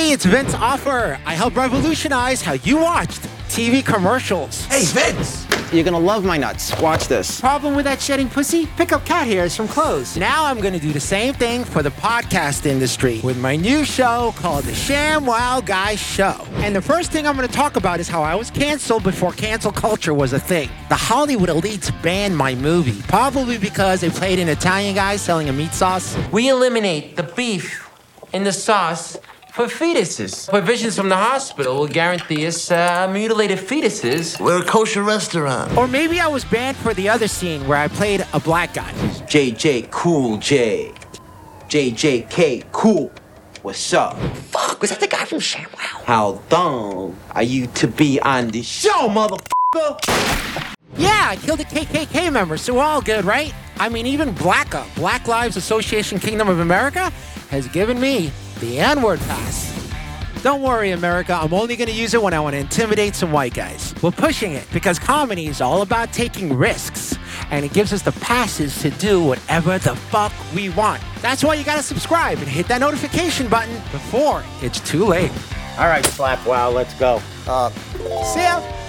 Hey, it's Vince Offer. I help revolutionize how you watched TV commercials. Hey, Vince! You're gonna love my nuts. Watch this. Problem with that shedding pussy? Pick up cat hairs from clothes. Now I'm gonna do the same thing for the podcast industry with my new show called The ShamWow Guy Show. And the first thing I'm gonna talk about is how I was canceled before cancel culture was a thing. The Hollywood elites banned my movie, probably because they played an Italian guy selling a meat sauce. We eliminate the beef in the sauce for fetuses. Provisions from the hospital will guarantee us uh, mutilated fetuses. We're a kosher restaurant. Or maybe I was banned for the other scene where I played a black guy. JJ Cool J. JJK Cool. What's up? Fuck, was that the guy from ShamWow? How dumb are you to be on the show, motherfucker? Yeah, I killed a KKK member, so we're all good, right? I mean, even BLACA, Black Lives Association Kingdom of America, has given me the N word pass. Don't worry, America, I'm only going to use it when I want to intimidate some white guys. We're pushing it because comedy is all about taking risks, and it gives us the passes to do whatever the fuck we want. That's why you got to subscribe and hit that notification button before it's too late. All right, Slap Wow, let's go. Uh, see ya!